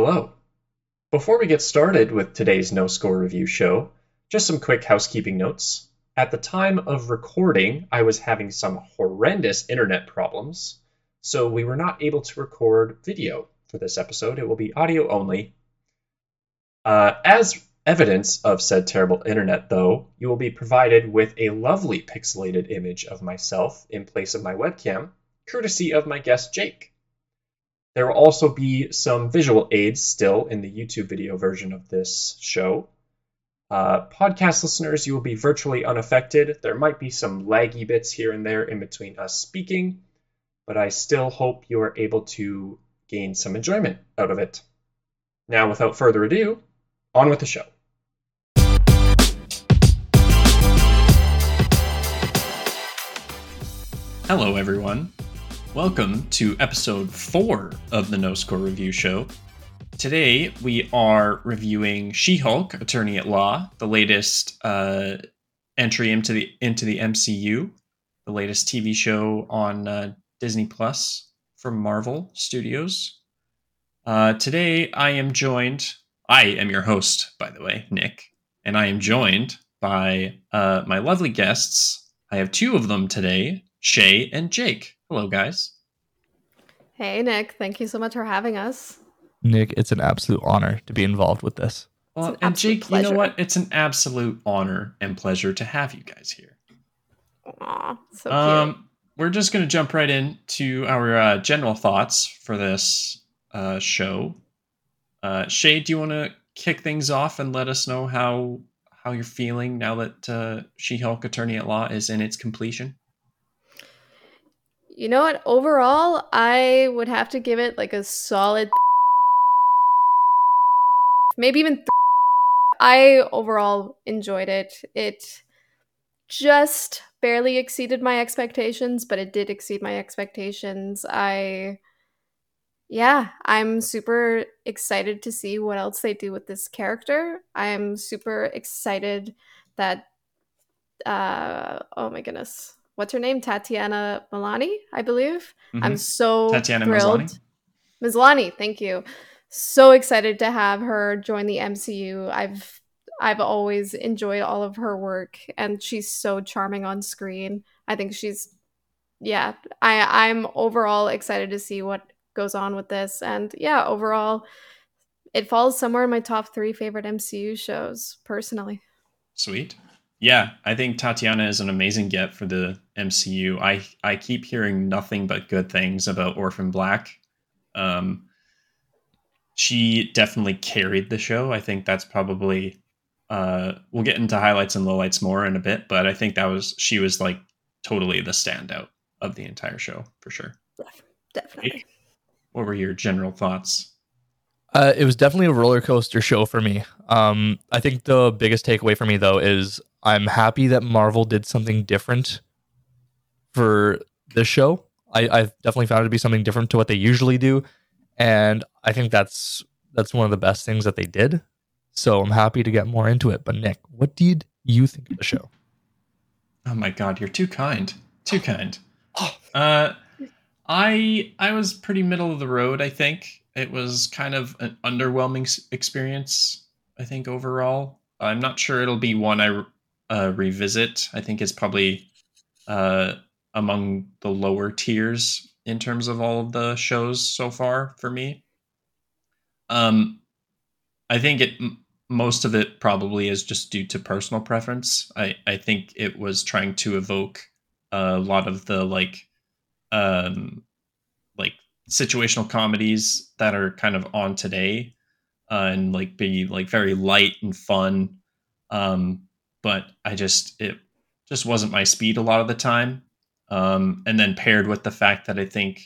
Hello. Before we get started with today's No Score Review show, just some quick housekeeping notes. At the time of recording, I was having some horrendous internet problems, so we were not able to record video for this episode. It will be audio only. Uh, as evidence of said terrible internet, though, you will be provided with a lovely pixelated image of myself in place of my webcam, courtesy of my guest Jake. There will also be some visual aids still in the YouTube video version of this show. Uh, podcast listeners, you will be virtually unaffected. There might be some laggy bits here and there in between us speaking, but I still hope you are able to gain some enjoyment out of it. Now, without further ado, on with the show. Hello, everyone. Welcome to episode four of the No Score Review Show. Today we are reviewing She-Hulk: Attorney at Law, the latest uh, entry into the into the MCU, the latest TV show on uh, Disney Plus from Marvel Studios. Uh, today I am joined. I am your host, by the way, Nick, and I am joined by uh, my lovely guests. I have two of them today, Shay and Jake. Hello, guys. Hey, Nick. Thank you so much for having us. Nick, it's an absolute honor to be involved with this. Well, and Jake, pleasure. you know what? It's an absolute honor and pleasure to have you guys here. Aw, so um, cute. We're just going to jump right into our uh, general thoughts for this uh, show. Uh, Shay, do you want to kick things off and let us know how how you're feeling now that uh, She-Hulk Attorney at Law is in its completion? You know what? Overall, I would have to give it like a solid maybe even I overall enjoyed it. It just barely exceeded my expectations, but it did exceed my expectations. I yeah, I'm super excited to see what else they do with this character. I'm super excited that uh oh my goodness what's her name? Tatiana Maslany, I believe. Mm-hmm. I'm so Tatiana thrilled. Maslany, thank you. So excited to have her join the MCU. I've I've always enjoyed all of her work and she's so charming on screen. I think she's yeah, I I'm overall excited to see what goes on with this and yeah, overall it falls somewhere in my top 3 favorite MCU shows personally. Sweet. Yeah, I think Tatiana is an amazing get for the MCU. I I keep hearing nothing but good things about Orphan Black. Um, she definitely carried the show. I think that's probably. Uh, we'll get into highlights and lowlights more in a bit, but I think that was she was like totally the standout of the entire show for sure. Definitely. What were your general thoughts? Uh, it was definitely a roller coaster show for me. Um, I think the biggest takeaway for me though is I'm happy that Marvel did something different for this show. I, I've definitely found it to be something different to what they usually do, and I think that's that's one of the best things that they did. So I'm happy to get more into it. But Nick, what did you think of the show? Oh my god, you're too kind. Too kind. Uh, I I was pretty middle of the road. I think it was kind of an underwhelming experience. I think overall, I'm not sure it'll be one I uh, revisit. I think is probably uh, among the lower tiers in terms of all of the shows so far for me. Um, I think it most of it probably is just due to personal preference. I I think it was trying to evoke a lot of the like um like situational comedies that are kind of on today uh, and like be like very light and fun um but i just it just wasn't my speed a lot of the time um and then paired with the fact that i think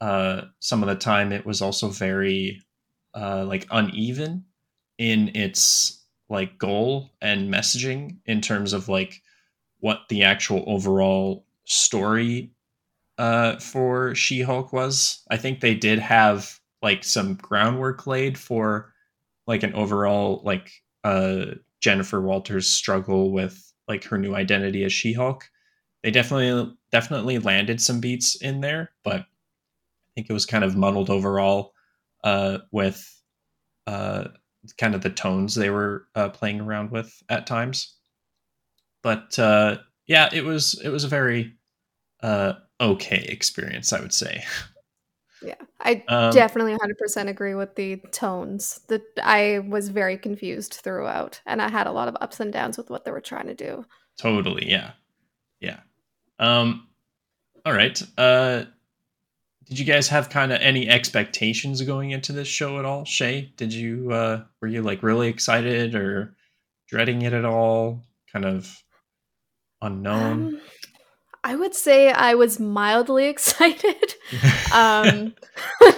uh some of the time it was also very uh like uneven in its like goal and messaging in terms of like what the actual overall story uh, for She Hulk was. I think they did have like some groundwork laid for like an overall like uh, Jennifer Walters struggle with like her new identity as She Hulk. They definitely definitely landed some beats in there, but I think it was kind of muddled overall uh, with uh, kind of the tones they were uh, playing around with at times. But uh, yeah, it was it was a very uh, okay experience, I would say. Yeah, I Um, definitely 100% agree with the tones. That I was very confused throughout, and I had a lot of ups and downs with what they were trying to do. Totally, yeah. Yeah. Um all right. Uh did you guys have kind of any expectations going into this show at all? Shay, did you uh were you like really excited or dreading it at all? Kind of unknown. Um, I would say I was mildly excited. um,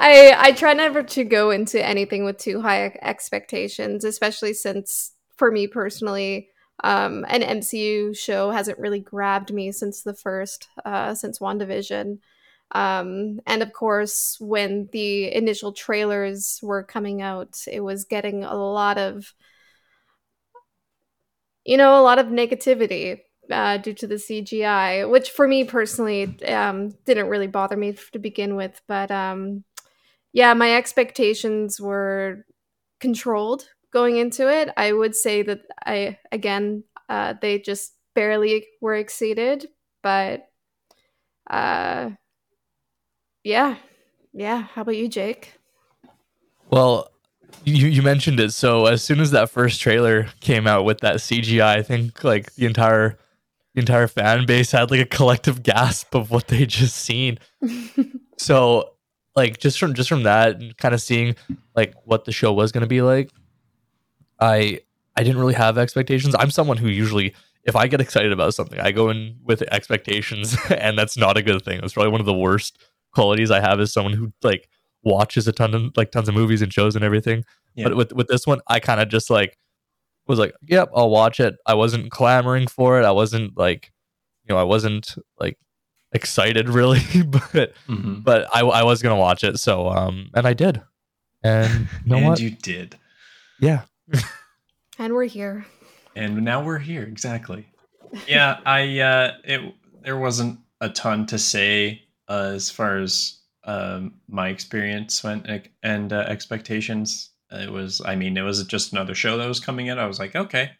I I try never to go into anything with too high expectations, especially since for me personally, um, an MCU show hasn't really grabbed me since the first, uh, since WandaVision. Um, and of course, when the initial trailers were coming out, it was getting a lot of, you know, a lot of negativity uh, due to the CGI, which for me personally um, didn't really bother me to begin with. But um, yeah, my expectations were controlled going into it. I would say that I, again, uh, they just barely were exceeded. But uh, yeah, yeah. How about you, Jake? Well, you you mentioned it. So as soon as that first trailer came out with that CGI, I think like the entire the entire fan base had like a collective gasp of what they just seen. So like just from just from that and kind of seeing like what the show was going to be like, I I didn't really have expectations. I'm someone who usually if I get excited about something, I go in with expectations and that's not a good thing. it's probably one of the worst qualities I have as someone who like watches a ton of like tons of movies and shows and everything. Yeah. But with with this one, I kind of just like was like, "Yep, I'll watch it." I wasn't clamoring for it. I wasn't like, you know, I wasn't like excited really, but Mhm. but I I was gonna watch it. So um, and I did. And you know and what? you did. yeah, and we're here. And now we're here, exactly. Yeah, I uh it there wasn't a ton to say uh, as far as um my experience went and uh, expectations. It was I mean, it was just another show that was coming out. I was like, okay,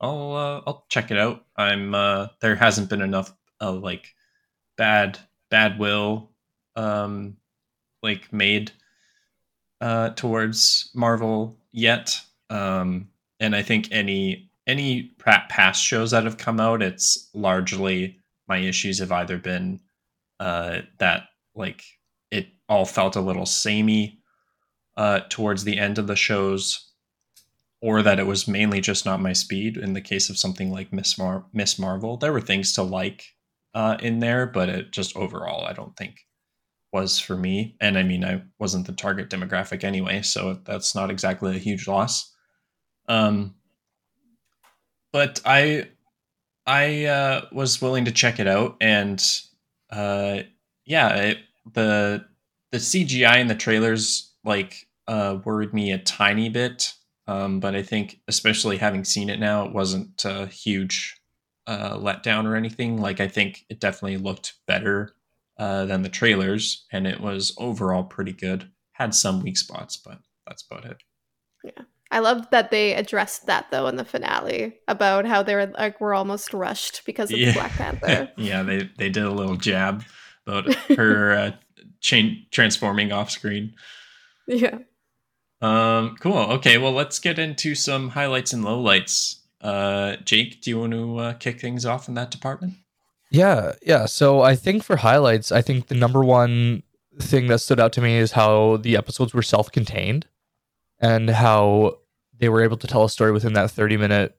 I'll uh, I'll check it out. I'm uh there hasn't been enough uh, like bad bad will um like made uh towards Marvel yet. Um and I think any any past shows that have come out, it's largely my issues have either been uh, that like it all felt a little samey uh, towards the end of the shows, or that it was mainly just not my speed. In the case of something like Miss Mar- Miss Marvel, there were things to like uh, in there, but it just overall, I don't think was for me. And I mean, I wasn't the target demographic anyway, so that's not exactly a huge loss. Um, but I I uh, was willing to check it out, and uh, yeah, it, the the CGI in the trailers like uh, worried me a tiny bit. Um, but I think, especially having seen it now, it wasn't a huge uh, letdown or anything. Like I think it definitely looked better uh, than the trailers, and it was overall pretty good. Had some weak spots, but that's about it. Yeah. I loved that they addressed that though in the finale about how they were like we're almost rushed because of Yeah. Black Panther. yeah, they they did a little jab about her uh, chain transforming off screen. yeah. Um, cool. Okay, well, let's get into some highlights and lowlights. Uh, Jake, do you want to uh, kick things off in that department? Yeah, yeah. So I think for highlights, I think the number one thing that stood out to me is how the episodes were self-contained and how they were able to tell a story within that 30 minute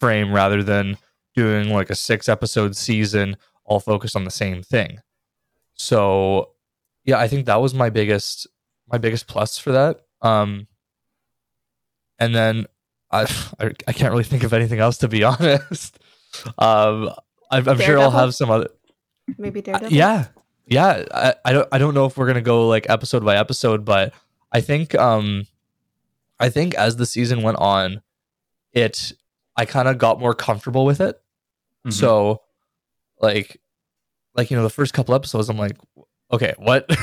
frame rather than doing like a six episode season all focused on the same thing. So yeah, I think that was my biggest my biggest plus for that. Um and then I I, I can't really think of anything else to be honest. Um I'm, I'm sure I'll have some other Maybe uh, Daredevil. yeah yeah I, I don't i don't know if we're gonna go like episode by episode but i think um i think as the season went on it i kind of got more comfortable with it Mhm. so like like you know the first couple episodes i'm like okay what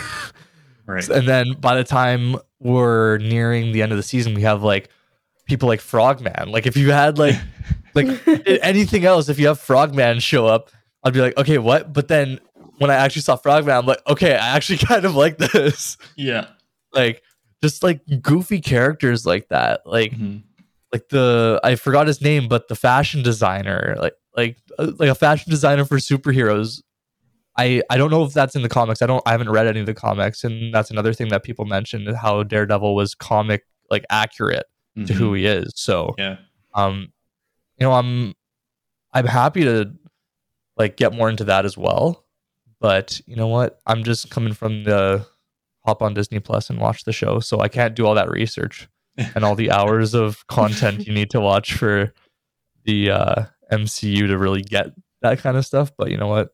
Right. And then by the time we're nearing the end of the season, we have like people like Frogman. Like if you had like like anything else, if you have Frogman show up, I'd be like, okay, what? But then when I actually saw Frogman, I'm like, okay, I actually kind of like this. yeah. like just like goofy characters like that. Like Mhm. like the I forgot his name, but the fashion designer, like like uh, like a fashion designer for superheroes. I I don't know if that's in the comics. I don't I haven't read any of the comics, and that's another thing that people mentioned how Daredevil was comic like accurate to Mhm. who he is. So Yeah. um, you know, I'm I'm happy to like get more into that as well. But you know what? I'm just coming from the hop on Disney Plus and watch the show, so I can't do all that research and all the hours of content you need to watch for the uh, MCU to really get that kind of stuff. But you know what?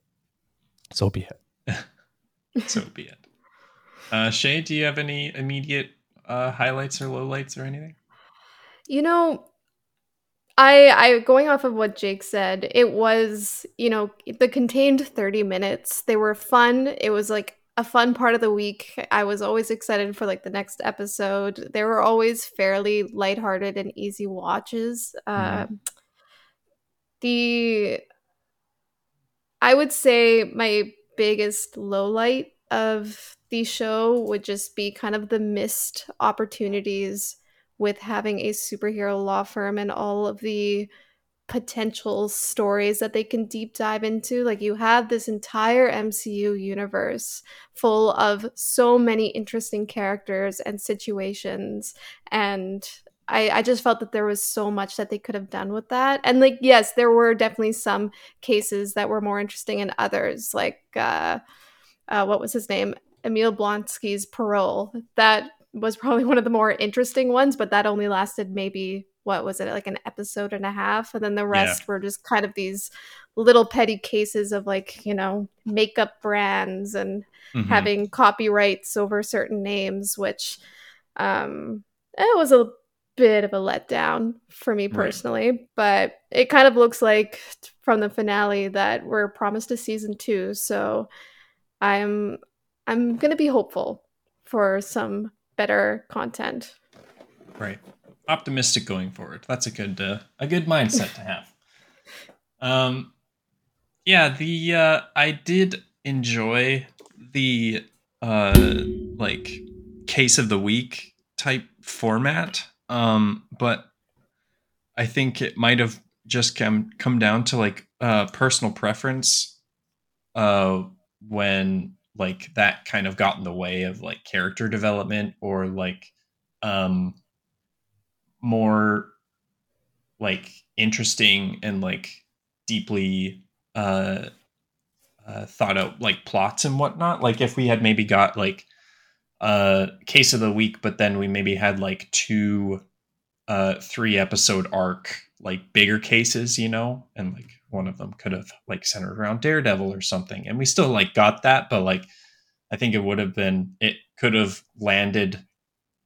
So be it. so be it. Uh, Shay, do you have any immediate uh, highlights or lowlights or anything? You know, I I going off of what Jake said, it was, you know, the contained 30 minutes. They were fun. It was like a fun part of the week. I was always excited for like the next episode. They were always fairly lighthearted and easy watches. Uh, the I would say my biggest low light of the show would just be kind of the missed opportunities with having a superhero law firm and all of the potential stories that they can deep dive into. Like you have this entire MCU universe full of so many interesting characters and situations and I, I just felt that there was so much that they could have done with that. And like, yes, there were definitely some cases that were more interesting than others. Like uh, uh what was his name? Emil Blonsky's parole. That was probably one of the more interesting ones, but that only lasted maybe what was it like an episode and a half, and then the rest were just kind of these little petty cases of like you know makeup brands and Mhm. having copyrights over certain names, which um, it was a bit of a letdown for me Right. personally. But it kind of looks like from the finale that we're promised a season two, so I'm I'm gonna be hopeful for some better content. Right. Optimistic going forward. That's a good uh, a good mindset to have. Um yeah, the uh I did enjoy the uh like case of the week type format. Um but I think it might have just come come down to like uh personal preference uh when like that kind of got in the way of like character development or like um more like interesting and like deeply uh, uh thought out like plots and whatnot. Like if we had maybe got like a case of the week but then we maybe had like two uh three episode arc like bigger cases you know? And like one of them could have like centered around daredevil or something. And we still like got that but like i think it would have been it could have landed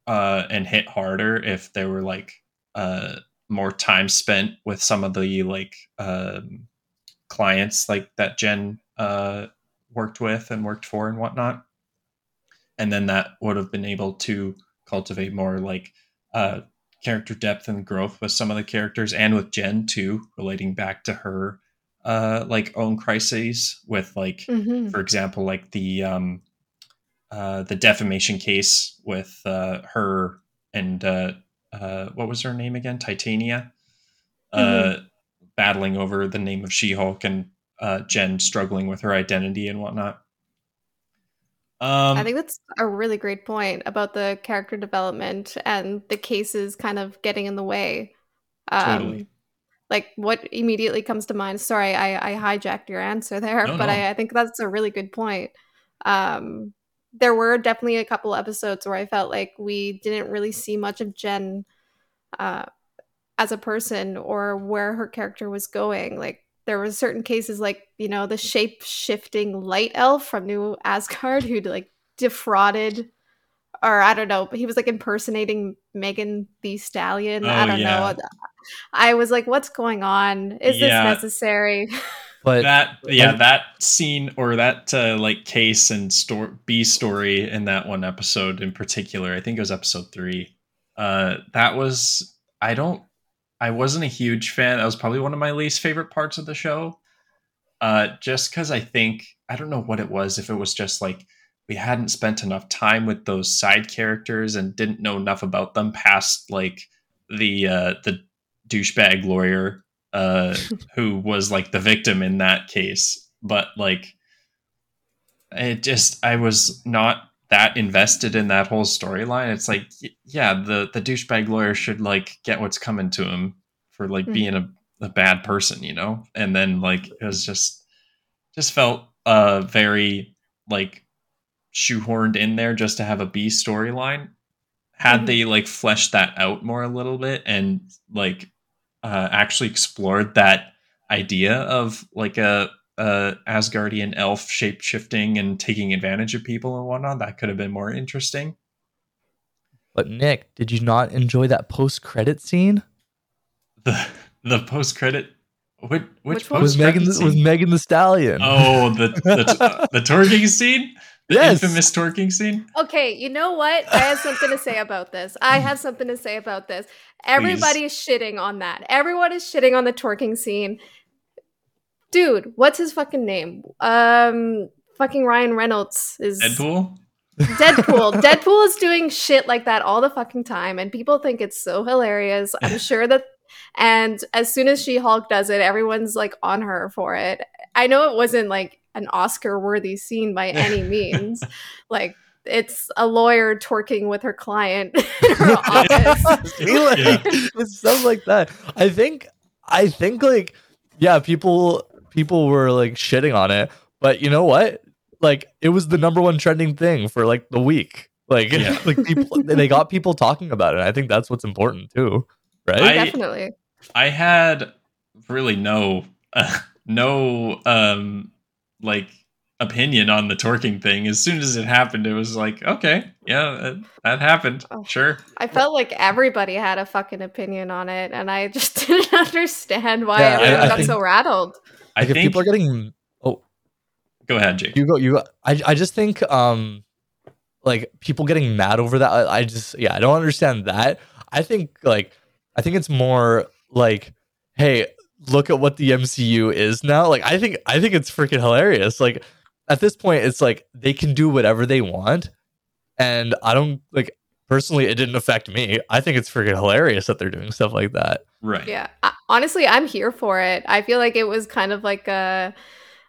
uh and hit harder if there were like uh more time spent with some of the like um clients like that jen uh worked with and worked for and whatnot and then that would have been able to cultivate more like uh character depth and growth with some of the characters and with jen too relating back to her uh like own crises with like Mhm. for example like the um uh the defamation case with uh her and uh uh what was her name again? Titania? Uh battling over the name of she-hulk and uh jen struggling with her identity and whatnot um I think that's a really great point about the character development and the cases kind of getting in the way. Um, Totally. Like what immediately comes to mind? Sorry, I, I hijacked your answer there, No, but no. I, I think that's a really good point. Um, there were definitely a couple episodes where I felt like we didn't really see much of Jen uh, as a person or where her character was going. Like there were certain cases, like you know, the shape shifting light elf from New Asgard who like defrauded, or I don't know, but he was like impersonating Megan Thee Stallion. I Oh, don't yeah. know. I was like, what's going on? Is Yeah. this necessary? But that yeah I- that scene or that uh, like case and story b story in that one episode in particular i think it was episode three uh that was i don't i wasn't a huge fan. That was probably one of my least favorite parts of the show. Uh just because i think i don't know what it was if it was just like we hadn't spent enough time with those side characters and didn't know enough about them past like the uh the douchebag lawyer uh who was like the victim in that case. But like it just i was not that invested in that whole storyline it's like yeah the the douchebag lawyer should like get what's coming to him for like Mhm. being a, a bad person you know and then like it was just just felt uh very like shoehorned in there just to have a b storyline had Mhm. they like fleshed that out more a little bit and like uh, actually explored that idea of like a, a Asgardian elf shape shifting and taking advantage of people and whatnot, that could have been more interesting. but Nick, did you not enjoy that post credit scene? The the post credit, which which, Which? Was Megan credit the, was Megan Thee Stallion? Oh, the the, the twerking scene, the Yes. infamous twerking scene. Okay, you know what? I have something to say about this. I have something to say about this. Everybody is shitting on that. Everyone is shitting on the twerking scene. Dude, what's his fucking name? Um fucking Ryan Reynolds is Deadpool. Deadpool. Deadpool is doing shit like that all the fucking time, and people think it's so hilarious. I'm sure that, and as soon as She Hulk does it, everyone's like on her for it. I know it wasn't like an Oscar worthy scene by any means. like, it's a lawyer twerking with her client in her office. See, Yeah. it's stuff like that. I think I think like yeah, people people were like shitting on it, but you know what? Like it was the number one trending thing for like the week. Like Yeah. like people they got people talking about it. I think that's what's important too, right? I- Definitely. I had really no uh, no um like opinion on the twerking thing. As soon as it happened, it was like, okay, yeah, that, that happened. Oh. Sure. I felt like everybody had a fucking opinion on it, and I just didn't understand why Yeah, I- everyone I got think- so rattled. I if think people are getting oh go ahead, Jake. you go you go I I just think um like people getting mad over that I, I just yeah, I don't understand that. I think like I think it's more like hey, look at what the MCU is now. Like I think I think it's freaking hilarious. Like at this point it's like they can do whatever they want and I don't like personally it didn't affect me. I think it's freaking hilarious that they're doing stuff like that. right. Yeah, I, honestly, I'm here for it. I feel like it was kind of like a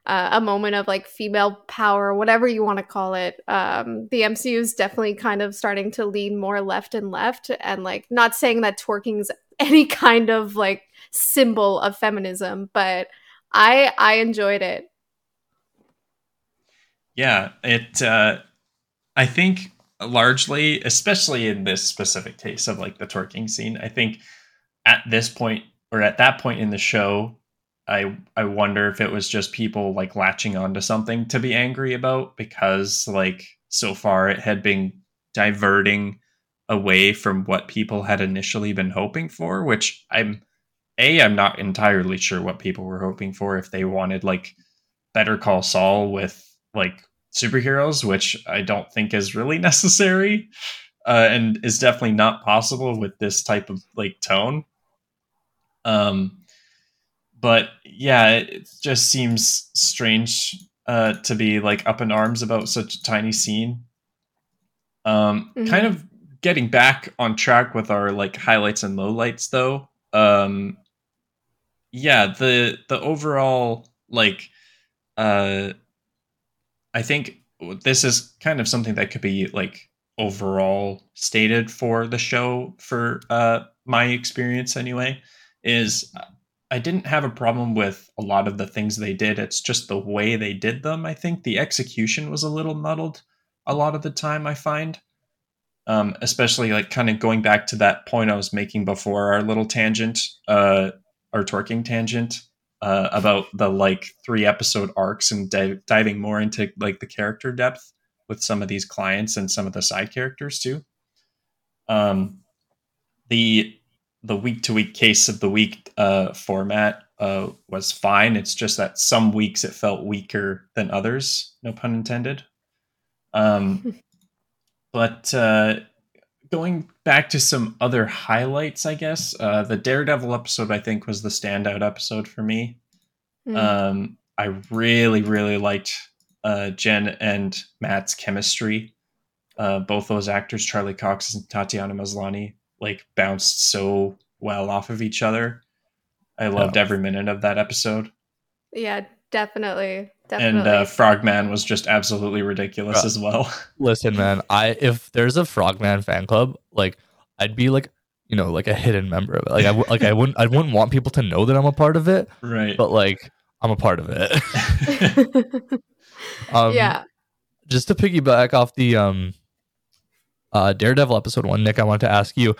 uh, a moment of like female power, whatever you want to call it. Um, the MCU is definitely kind of starting to lean more left and left, and like not saying that twerking's any kind of like symbol of feminism, but I I enjoyed it. Yeah, it. Uh, I think largely, especially in this specific case of like the twerking scene, I think at this point or at that point in the show, I I wonder if it was just people like latching onto something to be angry about because like so far it had been diverting away from what people had initially been hoping for, which I'm a I'm not entirely sure what people were hoping for if they wanted like Better Call Saul with like superheroes, which I don't think is really necessary, uh, and is definitely not possible with this type of like tone. Um, but yeah, it just seems strange uh, to be like up in arms about such a tiny scene. Um, Mhm. kind of getting back on track with our like highlights and lowlights though. Um, yeah, the the overall like uh I think this is kind of something that could be like overall stated for the show for uh my experience anyway is I didn't have a problem with a lot of the things they did. It's just the way they did them. I think the execution was a little muddled a lot of the time, I find. Um, especially like kind of going back to that point I was making before our little tangent, uh, our twerking tangent uh, about the like three episode arcs and di- diving more into like the character depth with some of these clients and some of the side characters too. Um, the the week to week case of the week uh, format uh, was fine. It's just that some weeks it felt weaker than others. No pun intended. Um, but uh, going back to some other highlights, I guess uh, the Daredevil episode I think was the standout episode for me. Mm. Um, I really, really liked uh, Jen and Matt's chemistry. Uh, both those actors, Charlie Cox and Tatiana Maslany, like bounced so well off of each other. I loved every minute of that episode. yeah, definitely. And uh, Frogman was just absolutely ridiculous Yeah. as well. Listen, man, I if there's a Frogman fan club, like I'd be like, you know, like a hidden member of it. Like I w- like I wouldn't I wouldn't want people to know that I'm a part of it, right. but like I'm a part of it. um, yeah. Just to piggyback off the um, uh, Daredevil episode one, Nick, I wanted to ask you,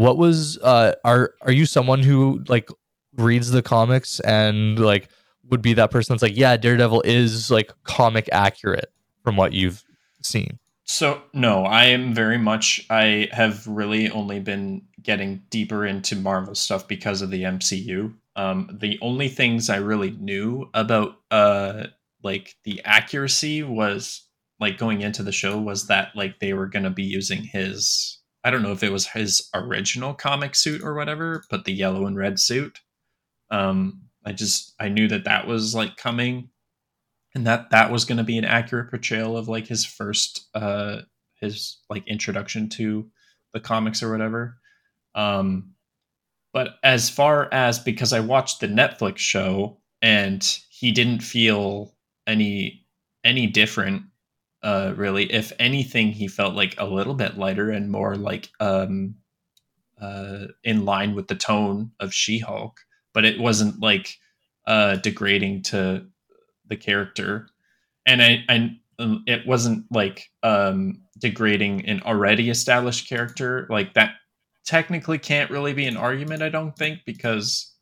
what was uh, are are you someone who like reads the comics and like would be that person that's like, yeah, Daredevil is like comic accurate from what you've seen. So no, I am very much. I have really only been getting deeper into Marvel stuff because of the MCU. Um, the only things I really knew about, uh, like the accuracy was like going into the show was that like they were going to be using his. I don't know if it was his original comic suit or whatever, but the yellow and red suit. Um, I just I knew that that was like coming and that that was going to be an accurate portrayal of like his first uh his like introduction to the comics or whatever um but as far as because i watched the netflix show and he didn't feel any any different uh really if anything he felt like a little bit lighter and more like um uh in line with the tone of she-hulk but it wasn't like uh degrading to the character. And i i um, it wasn't like um degrading an already established character. Like that technically can't really be an argument i don't think because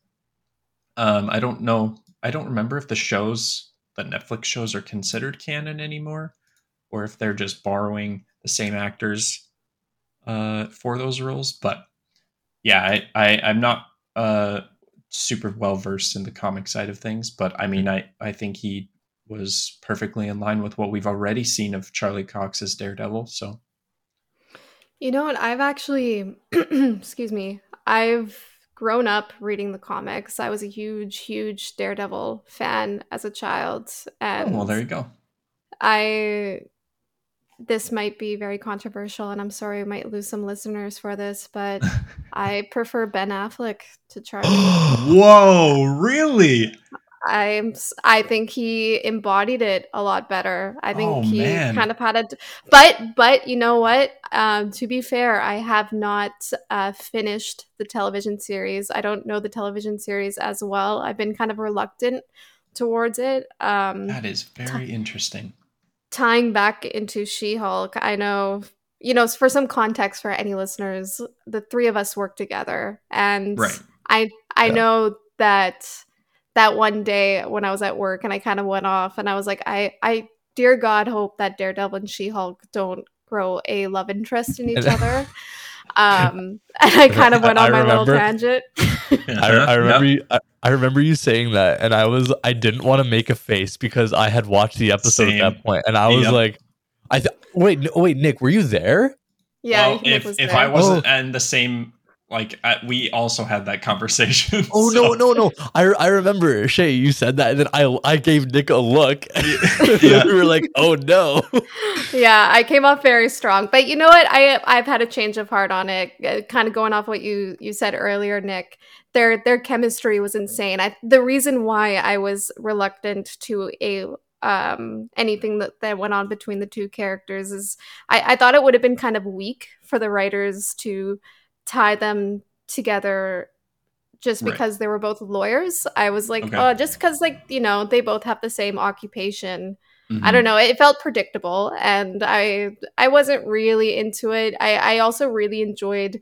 um i don't know i don't remember if the shows the netflix shows are considered canon anymore or if they're just borrowing the same actors uh for those roles but yeah i, I i'm not uh super well versed in the comic side of things but i mean i i think he was perfectly in line with what we've already seen of charlie cox as daredevil so You know what? I've actually, excuse me, I've grown up reading the comics. I was a huge, huge Daredevil fan as a child. oh, And well there you go I, this might be very controversial, and I'm sorry I might lose some listeners for this, but I prefer Ben Affleck to Charlie. whoa really I'm s- I think he embodied it a lot better. I think Oh, he man. kind of had a but but you know what? Um to be fair, I have not uh finished the television series. I don't know the television series as well. I've been kind of reluctant towards it. Um that is very interesting tying back into She-Hulk, I know you know, for some context for any listeners, the three of us work together and right I I Yeah. know that that one day when I was at work and I kind of went off and I was like, I I dear God hope that Daredevil and She Hulk don't grow a love interest in each other. Um, and I kind of went I on my little tangent. I, I remember you, I, I remember you saying that, and I was I didn't want to make a face because I had watched the episode Same. at that point, and I was Yep. like, I th- wait, no, wait, Nick, were you there? yeah, well, if if there. I wasn't in the same like uh, we also had that conversation. Oh so- no, no, no! I, I remember Shay, you said that, and then I I gave Nick a look. Yeah. we were like, oh no. yeah, I came off very strong. But you know what? I I've had a change of heart on it. Uh, kind of going off what you you said earlier, Nick. Their their chemistry was insane. I the reason why I was reluctant to a um anything that, that went on between the two characters is I, I thought it would have been kind of weak for the writers to tie them together just Right. because they were both lawyers. I was like, Okay. oh, just because like, you know, they both have the same occupation I Mhm. don't know. It felt predictable, and I I wasn't really into it. I I also really enjoyed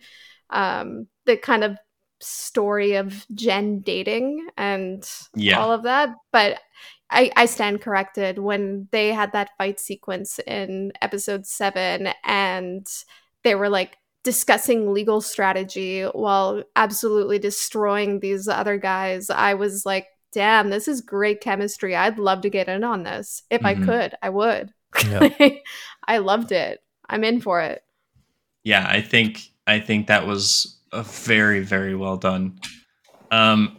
um, the kind of story of Jen dating and Yeah. all of that. But I I stand corrected when they had that fight sequence in episode seven, and they were like discussing legal strategy while absolutely destroying these other guys. I was like, damn, this is great chemistry. I'd love to get in on this. If I Mhm. could, I would. Yeah. I loved it. I'm in for it. yeah i think i think that was a very very well done um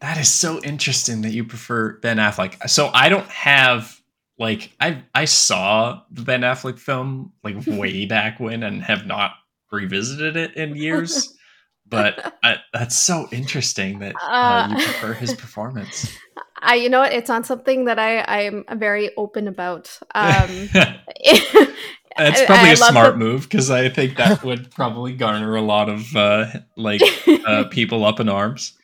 that is so interesting that you prefer ben affleck so i don't have like i i saw the ben affleck film like way back when and have not revisited it in years but I, that's so interesting that uh, Uh, you prefer his performance I, you know what? It's on something that I I'm very open about. Um, that's probably I a love smart the- move because i think that would probably garner a lot of uh like uh people up in arms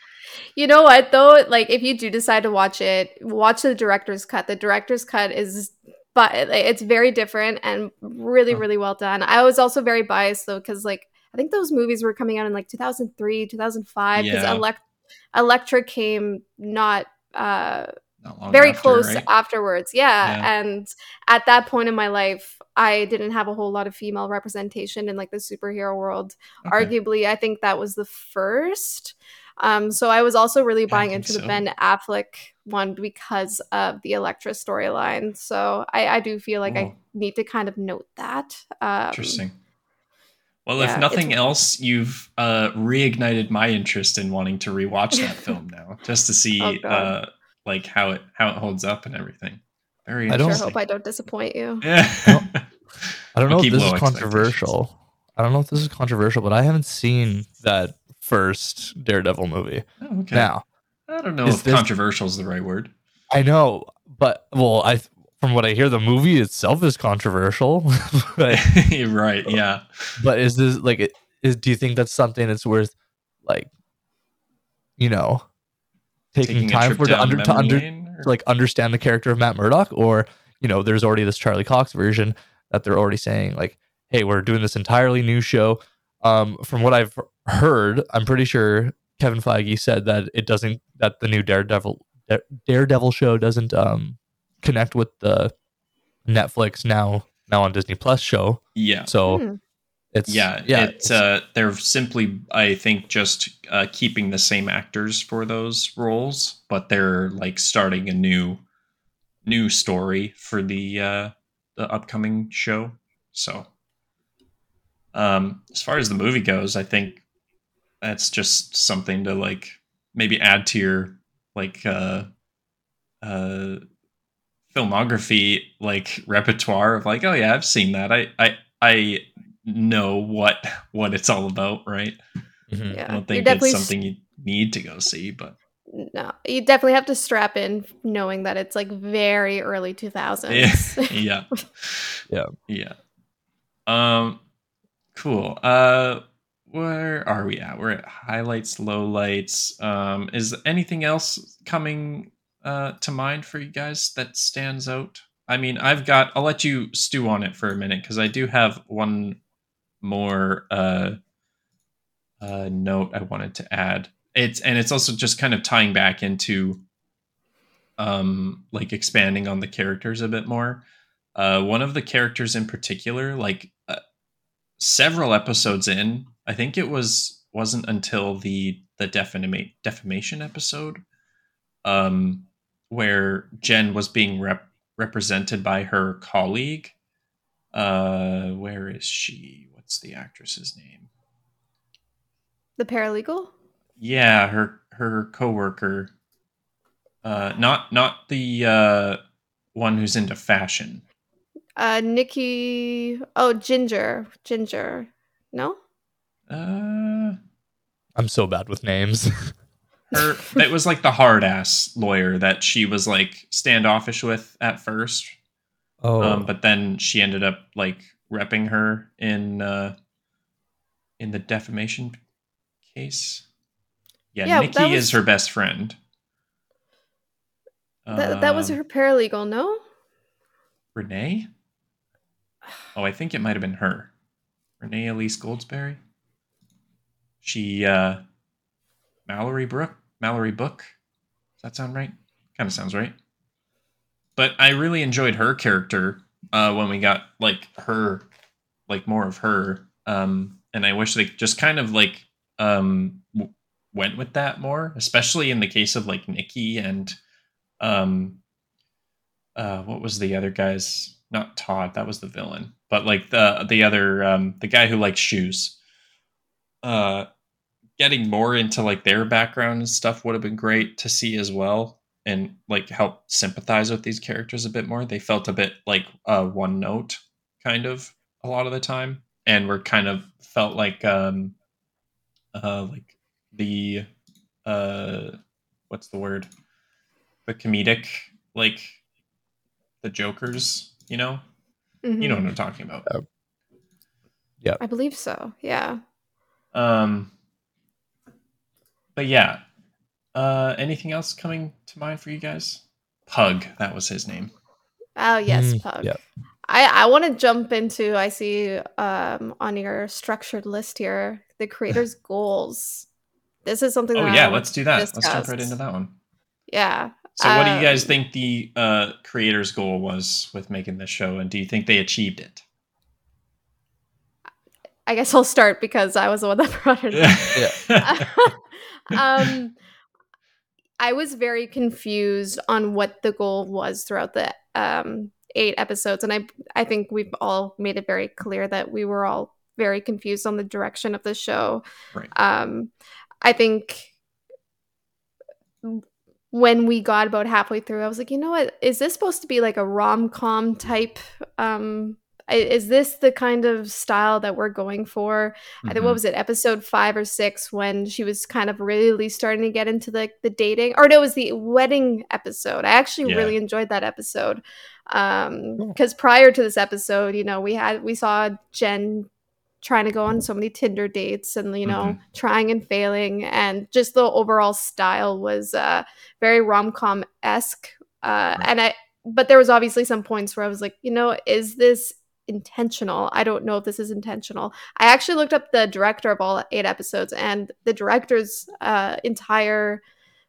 You know what though? Like if you do decide to watch it, watch the director's cut. The director's cut is but it's very different and really Huh. really well done. I was also very biased though cuz like I think those movies were coming out in like 2003, 2005 cuz Yeah. Elect- Elektra came not uh Not very after, close right? afterwards. Yeah. Yeah. And at that point in my life, I didn't have a whole lot of female representation in like the superhero world. Okay. Arguably, I think that was the first. Um, so I was also really buying into the. Ben Affleck one because of the Elektra storyline. So I, I do feel like I need to kind of note that. Um, Interesting. Well, yeah, if nothing else, you've uh, reignited my interest in wanting to rewatch that film now, just to see Oh, uh, like how it how it holds up and everything. Very I don't- Sure hope I don't disappoint you. Yeah. I don't I'll know if this is controversial. I don't know if this is controversial, but I haven't seen that first Daredevil movie. Oh, okay. Now, I don't know is if this- controversial is the right word. I know, but well, I from what I hear, the movie itself is controversial. but, right. Yeah. but is this like is? Do you think that's something that's worth like, you know, taking, a time for to under to under or- like understand the character of Matt Murdock, or you know, there's already this Charlie Cox version that they're already saying like, hey, we're doing this entirely new show. Um, from what I've heard, I'm pretty sure Kevin Feige said that it doesn't that the new Daredevil Daredevil show doesn't um connect with the Netflix now now on Disney Plus show. yeah. So Hmm. it's yeah, yeah It's uh, they're simply, I think, just uh, keeping the same actors for those roles, but they're like starting a new, new story for the uh, the upcoming show. So, um, as far as the movie goes, I think that's just something to like maybe add to your like uh, uh, filmography like repertoire of like, oh yeah, I've seen that. I I I know what what it's all about, right? Mhm. Yeah, I don't think definitely it's something you need to go see, but No, you definitely have to strap in knowing that it's like very early 2000s. yeah. Yeah. Yeah. Um cool. Uh where are we at? We're at highlights, lowlights. Um is anything else coming uh to mind for you guys that stands out? I mean, I've got I'll let you stew on it for a minute cuz I do have one more uh uh note I wanted to add. It's and it's also just kind of tying back into um like expanding on the characters a bit more uh one of the characters in particular like uh, several episodes in i think it was wasn't until the the defamation defamation episode um where jen was being rep- represented by her colleague uh where is she what's the actress's name the paralegal? yeah her her coworker uh not not the uh one who's into fashion Uh, Nikki. Oh, Ginger. Ginger. No? Uh I'm so bad with names. her it was like the hard ass lawyer that she was like standoffish with at first. Oh, um but then she ended up like repping her in uh in the defamation case. Yeah, Yeah, nikki that is was- her best friend. That, that was Um, her paralegal, no? renee? Oh i think it might have been her. Renee elise goldsberry she uh mallory brook mallory book? Does that sound right? Kind of sounds right. But i really enjoyed her character uh when we got like her like more of her um and I wish they just kind of like um w- went with that more, especially in the case of like Nikki and um uh what was the other guy's not Todd, that was the villain, but like the the other um the guy who likes shoes. Uh getting more into like their background and stuff would have been great to see as well and like help sympathize with these characters a bit more. They felt a bit like uh one note kind of a lot of the time and were kind of felt like um uh like the uh what's the word the comedic like the jokers you know you know what Mhm. i'm talking about Yeah. I believe so. Yeah. um but yeah uh anything else coming to mind for you guys pug that was his name Oh yes, Mm, Pug. yep. I I want to jump into. I see um on your structured list here the creator's goals. This is something. oh that I yeah want let's do that let's jump right into that one Yeah. so what do you guys Um, think the uh creator's goal was with making this show and do you think they achieved it I guess I'll start because I was the one that brought it up. um I was very confused on what the goal was throughout the um eight episodes and I I think we've all made it very clear that we were all very confused on the direction of the show. Right. Um I think when we got about halfway through I was like, "You know what? Is this supposed to be like a rom-com type um is this the kind of style that we're going for? I think what was it, episode five or six, when she was kind of really starting to get into the the dating, or no, it was the wedding episode. I actually Yeah. really enjoyed that episode um Cool. because prior to this episode, you know, we had we saw Jen trying to go on so many Tinder dates and you know Mhm. trying and failing, and just the overall style was uh very rom com esque. Uh, Right. and I, but there was obviously some points where I was like, you know, is this intentional? I don't know if this is intentional. I actually looked up the director of all eight episodes, and the director's uh, entire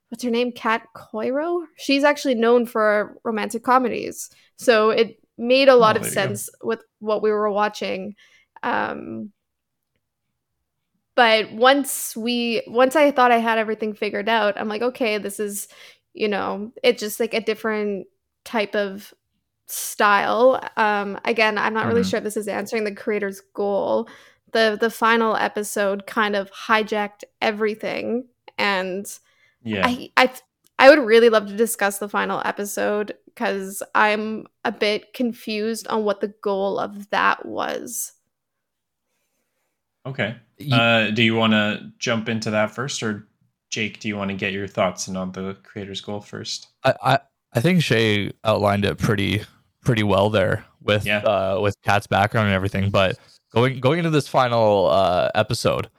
what's her name, Kat Coiro. She's actually known for romantic comedies, so it made a lot Oh, of you go. sense with what we were watching. Um, but once we once i thought i had everything figured out i'm like okay this is you know it's just like a different type of style um again i'm not really Mhm. sure if this is answering the creator's goal the the final episode kind of hijacked everything and yeah I, I I would really love to discuss the final episode because I'm a bit confused on what the goal of that was. okay Uh, do you want to jump into that first, or Jake? Do you want to get your thoughts in on the creator's goal first? I, I I think Shay outlined it pretty pretty well there with Yeah. uh with Kat's background and everything. But going going into this final uh episode,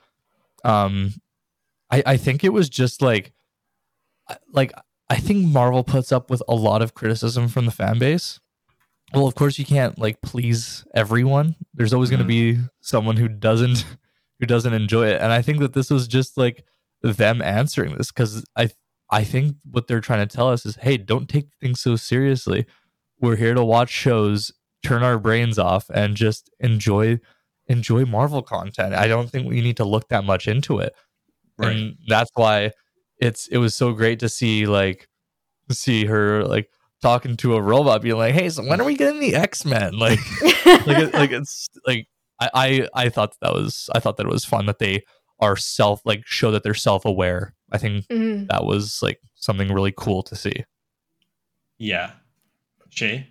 um, I I think it was just like I- like I think Marvel puts up with a lot of criticism from the fan base. Well, of course you can't like please everyone. There's always going to be someone who doesn't who doesn't enjoy it, and I think that this was just like them answering this because I I think what they're trying to tell us is, hey, don't take things so seriously. We're here to watch shows, turn our brains off, and just enjoy enjoy Marvel content. I don't think we need to look that much into it, and that's why it's it was so great to see like see her like talking to a robot, being like, hey, so when are we getting the X Men? Like, like, it, like it's like I, I I thought that was I thought that it was fun that they are self like show that they're self aware. I think Mhm. that was like something really cool to see. Yeah, Shay.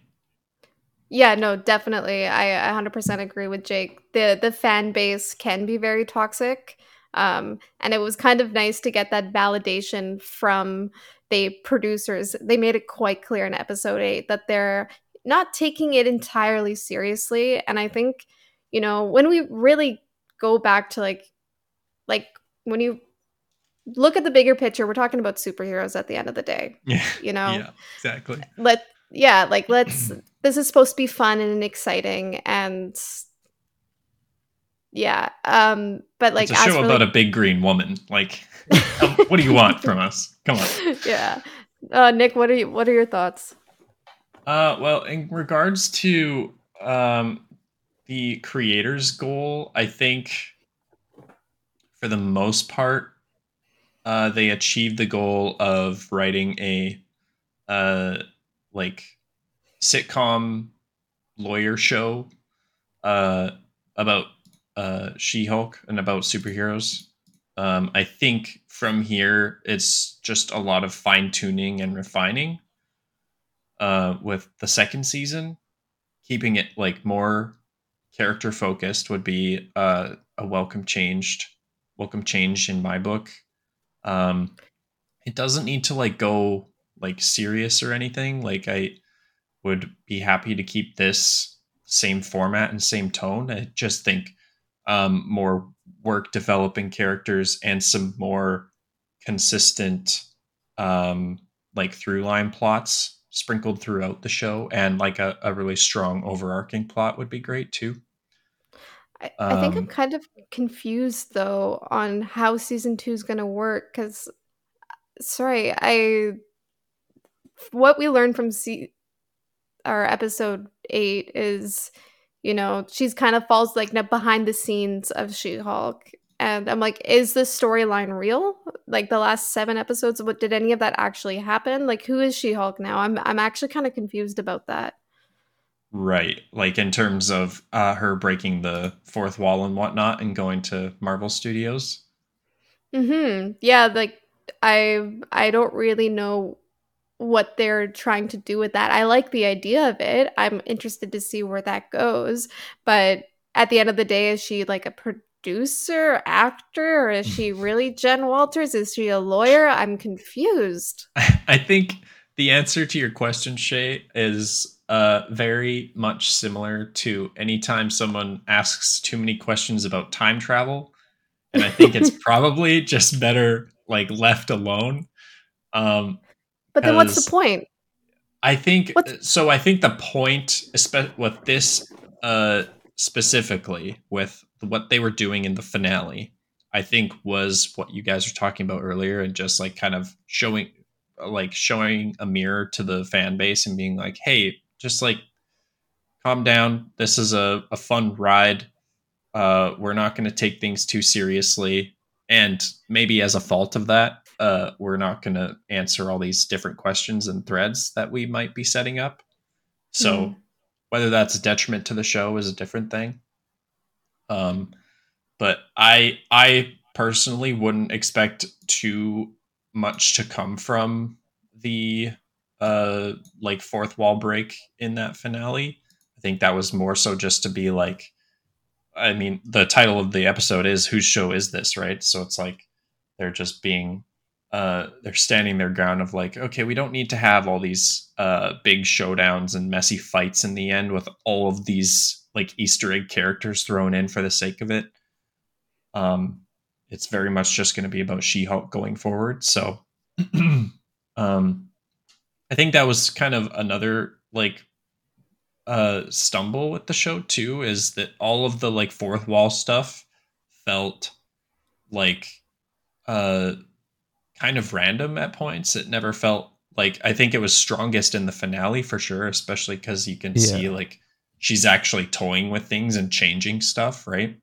Yeah, no, definitely. I 100% agree with Jake. The the fan base can be very toxic. Um, and it was kind of nice to get that validation from the producers. They made it quite clear in episode 8 that they're not taking it entirely seriously, and I think, you know, when we really go back to like like when you look at the bigger picture, we're talking about superheroes at the end of the day, Yeah, you know yeah, exactly. let yeah like let's this is supposed to be fun and exciting and yeah um but like it's a show for, about like- a big green woman. Like, um, what do you want from us? Come on. yeah uh nick what are you what are your thoughts Uh, well, in regards to um, the creator's goal, I think for the most part, uh, they achieved the goal of writing a uh, like sitcom lawyer show uh, about uh, She-Hulk and about superheroes. Um, I think from here it's just a lot of fine tuning and refining. Uh, with the second season, keeping it like more character focused would be uh, a welcome changed welcome change in my book. Um, it doesn't need to like go like serious or anything. Like I would be happy to keep this same format and same tone. I just think um, more work developing characters and some more consistent um, like through line plots sprinkled throughout the show and like a, a really strong overarching plot would be great too. I, I think I'm Um, kind of confused though on how season two is going to work because, sorry, I what we learned from se- our episode eight is, you know, she's kind of falls like behind the scenes of She-Hulk, and I'm like, is this storyline real? Like the last seven episodes, what did any of that actually happen? Like, who is She-Hulk now? I'm I'm actually kind of confused about that. Right. Like in terms of uh, her breaking the fourth wall and whatnot and going to Marvel Studios. Hmm. Yeah. Like I I don't really know what they're trying to do with that. I like the idea of it. I'm interested to see where that goes. But at the end of the day, is she like a producer, actor, or is she really Jen Walters? Is she a lawyer? I'm confused. I think the answer to your question, Shay, is uh, very much similar to anytime someone asks too many questions about time travel. And I think it's probably just better like left alone. Um, But then what's the point? I think What's- so. I think the point, with this uh, specifically, with what they were doing in the finale, I think was what you guys were talking about earlier, and just like kind of showing, like showing a mirror to the fan base and being like, "Hey, just like calm down. This is a, a fun ride. Uh, we're not going to take things too seriously, and maybe as a fault of that." Uh, we're not going to answer all these different questions and threads that we might be setting up. So Mm. whether that's a detriment to the show is a different thing. Um, but I I personally wouldn't expect too much to come from the uh like fourth wall break in that finale. I think that was more so just to be like I mean the title of the episode is whose show is this, right? So it's like they're just being uh they're standing their ground of like okay we don't need to have all these uh big showdowns and messy fights in the end with all of these like easter egg characters thrown in for the sake of it. Um it's very much just going to be about she-hulk going forward so um i think that was kind of another like uh stumble with the show too is that all of the like fourth wall stuff felt like uh kind of random at points. It never felt like I think it was strongest in the finale for sure, especially because you can Yeah. see like she's actually toying with things and changing stuff, right?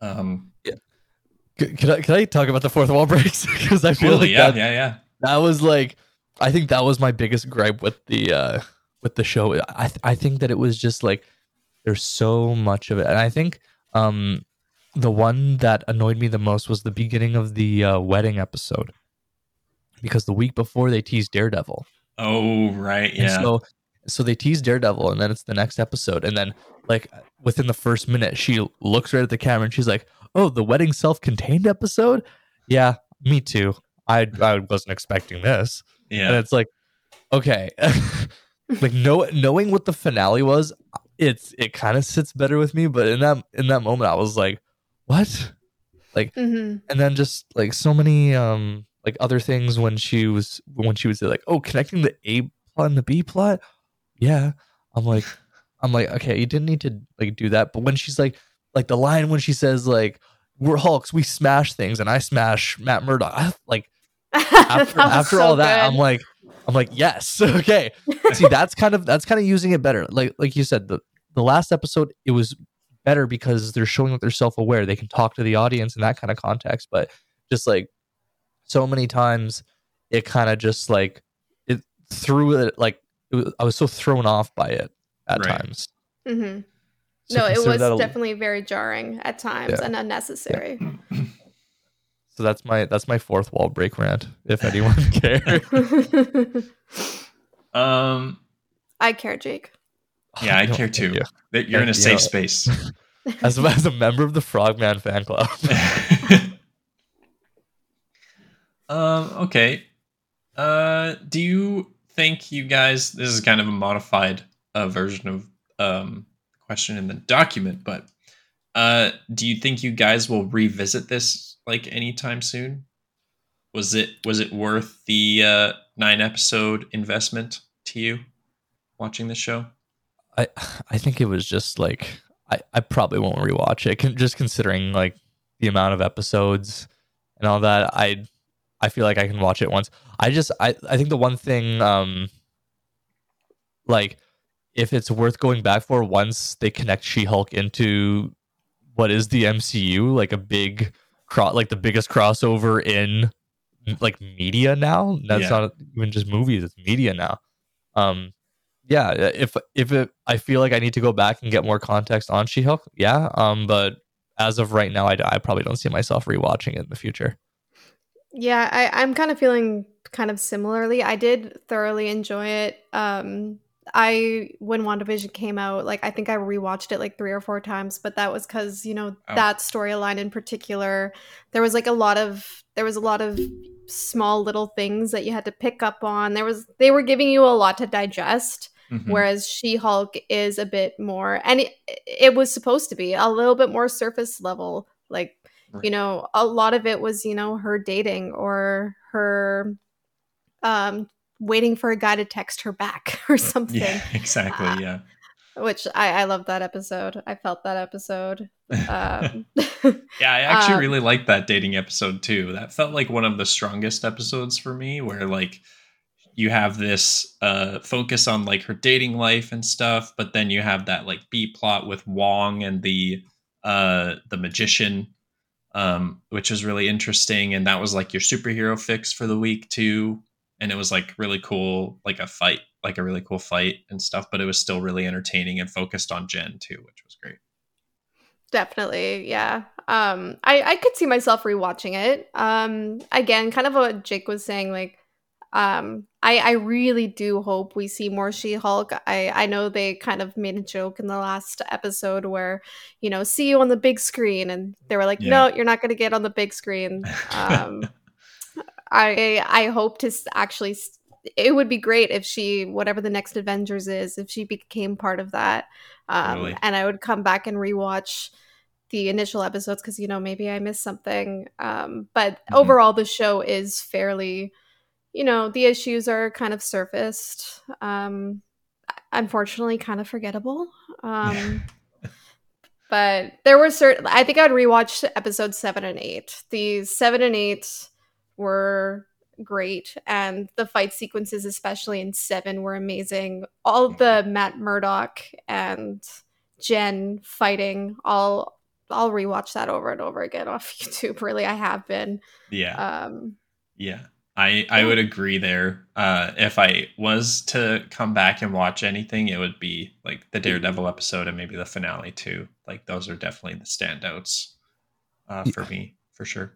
Um, C- Can I, can I talk about the fourth wall breaks? Because I feel totally, like yeah, that, yeah, yeah. that was like, I think that was my biggest gripe with the uh with the show. I th- I think that it was just like there's so much of it, and I think um the one that annoyed me the most was the beginning of the uh, wedding episode because the week before they teased Daredevil. Oh, right, And yeah. so so they tease Daredevil and then it's the next episode and then like within the first minute she looks right at the camera and she's like, "Oh, the wedding self-contained episode?" Yeah, me too. I I wasn't expecting this. Yeah, And it's like, okay. like know, knowing what the finale was, it's it kind of sits better with me, but in that in that moment I was like, "What?" hmm and then just like so many um like other things when she was when she was like oh connecting the a plot and the b plot? Yeah. I'm like i'm like okay you didn't need to like do that. But when she's like like the line when she says like we're hulks we smash things and i smash matt murdock I, like after, after all that i'm like i'm like yes okay. See that's kind of that's kind of using it better. Like like you said the the last episode it was better because they're showing that they're self-aware they can talk to the audience in that kind of context but just like so many times it kind of just like it threw it like it was, i was so thrown off by it at Right. times hmm So no, it was a- definitely very jarring at times Yeah. and unnecessary. so that's my that's my fourth wall break rant if anyone cares Um, I care, Jake. Yeah, I You care too. yeah. That you're in a safe space. as, as a member of the frogman fan club um, okay. Uh, do you think you guys? This is kind of a modified uh, version of um question in the document, but uh, do you think you guys will revisit this like anytime soon? Was it was it worth the uh, nine episode investment to you watching the show? I I think it was just like I, I probably won't rewatch it. Just considering like the amount of episodes and all that. I I feel like I can watch it once. I just I I think the one thing um like if it's worth going back for once they connect She-Hulk into what is the MCU like a big cro- like the biggest crossover in like media now. That's Yeah. not even just movies; it's media now. Um, yeah, if if it, I feel like I need to go back and get more context on She-Hulk, yeah. Um, but as of right now, I, I probably don't see myself rewatching it in the future. Yeah, I, I'm kind of feeling kind of similarly. I did thoroughly enjoy it. Um, I when WandaVision came out, like I think I rewatched it like three or four times, but that was because you know Oh. that storyline in particular, there was like a lot of there was a lot of small little things that you had to pick up on. There was they were giving you a lot to digest, Mhm. whereas She-Hulk is a bit more, and it, it was supposed to be a little bit more surface level, like Right. you know a lot of it was you know her dating or her um waiting for a guy to text her back or something Yeah, exactly. Uh, yeah. Which i i love that episode. I felt that episode. Um Yeah, I actually Um, really liked that dating episode too. That felt like one of the strongest episodes for me where like you have this uh focus on like her dating life and stuff, but then you have that like B plot with Wong and the uh the magician um which was really interesting and that was like your superhero fix for the week too and it was like really cool like a fight like a really cool fight and stuff but it was still really entertaining and focused on Jen too which was great. Definitely yeah. Um i i could see myself rewatching it. Um again kind of what jake was saying like um i i really do hope we see more she-hulk. I i know they kind of made a joke in the last episode where you know see you on the big screen and they were like no you're not going to get on the big screen. Um i i hope to actually it would be great if she whatever the next avengers is if she became part of that. Um Totally. and i would come back and rewatch the initial episodes because you know maybe i missed something. Um but Mhm. overall the show is fairly you know the issues are kind of surfaced. Um unfortunately kind of forgettable. Um but there were certain i think i'd rewatch episode seven and eight. The seven and eight were great and the fight sequences especially in seven were amazing. All the matt murdock and jen fighting all i'll rewatch that over and over again off youtube. Really i have been. Yeah. Um Yeah, I I would agree there. Uh, if I was to come back and watch anything, it would be like the Daredevil episode and maybe the finale too. Like those are definitely the standouts uh, for me for sure.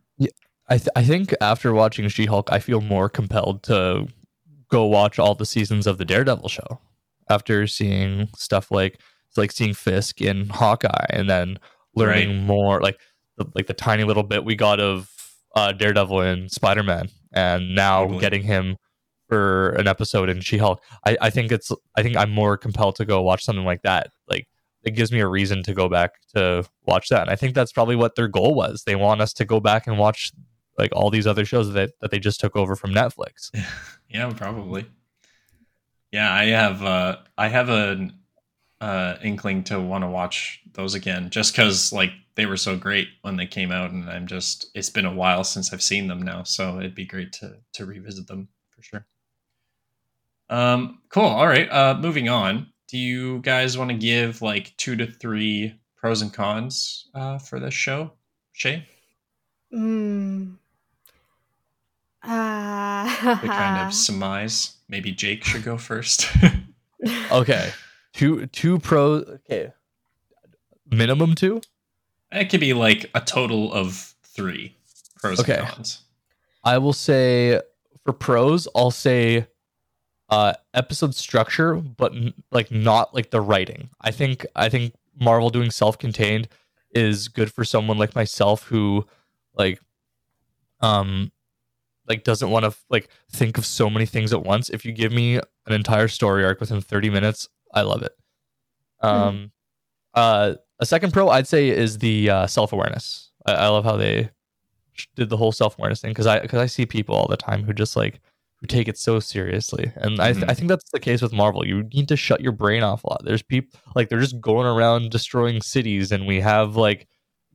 I th- I think after watching She-Hulk, I feel more compelled to go watch all the seasons of the Daredevil show. After seeing stuff like like seeing Fisk in Hawkeye, and then learning Right. more like the, like the tiny little bit we got of uh, Daredevil in Spider Man, and now Totally. getting him for an episode in She-Hulk. I, I think it's I think I'm more compelled to go watch something like that. Like it gives me a reason to go back to watch that. And I think that's probably what their goal was. They want us to go back and watch like all these other shows that, that they just took over from Netflix. Yeah, probably. Yeah, I have uh I have an uh inkling to want to watch those again just cuz like they were so great when they came out and I'm just it's been a while since I've seen them now, so it'd be great to to revisit them for sure. Um cool. All right. Uh moving on. Do you guys want to give like 2 to 3 pros and cons uh, for this show, Shay? Hmm. Ah. To kind of surmise, maybe Jake should go first. Okay, two two pros. Okay, minimum two. it could be like a total of three pros Okay. and cons. I will say for pros, I'll say uh episode structure, but n- like not like the writing. I think I think Marvel doing self-contained is good for someone like myself who like um like doesn't want to like think of so many things at once. If you give me an entire story arc within 30 minutes, I love it. Um uh a second pro I'd say is the uh, self-awareness. I, I love how they did the whole self-awareness thing because I because I see people all the time who just like who take it so seriously, and I th-. I think that's the case with Marvel. You need to shut your brain off a lot. There's people like they're just going around destroying cities, and we have like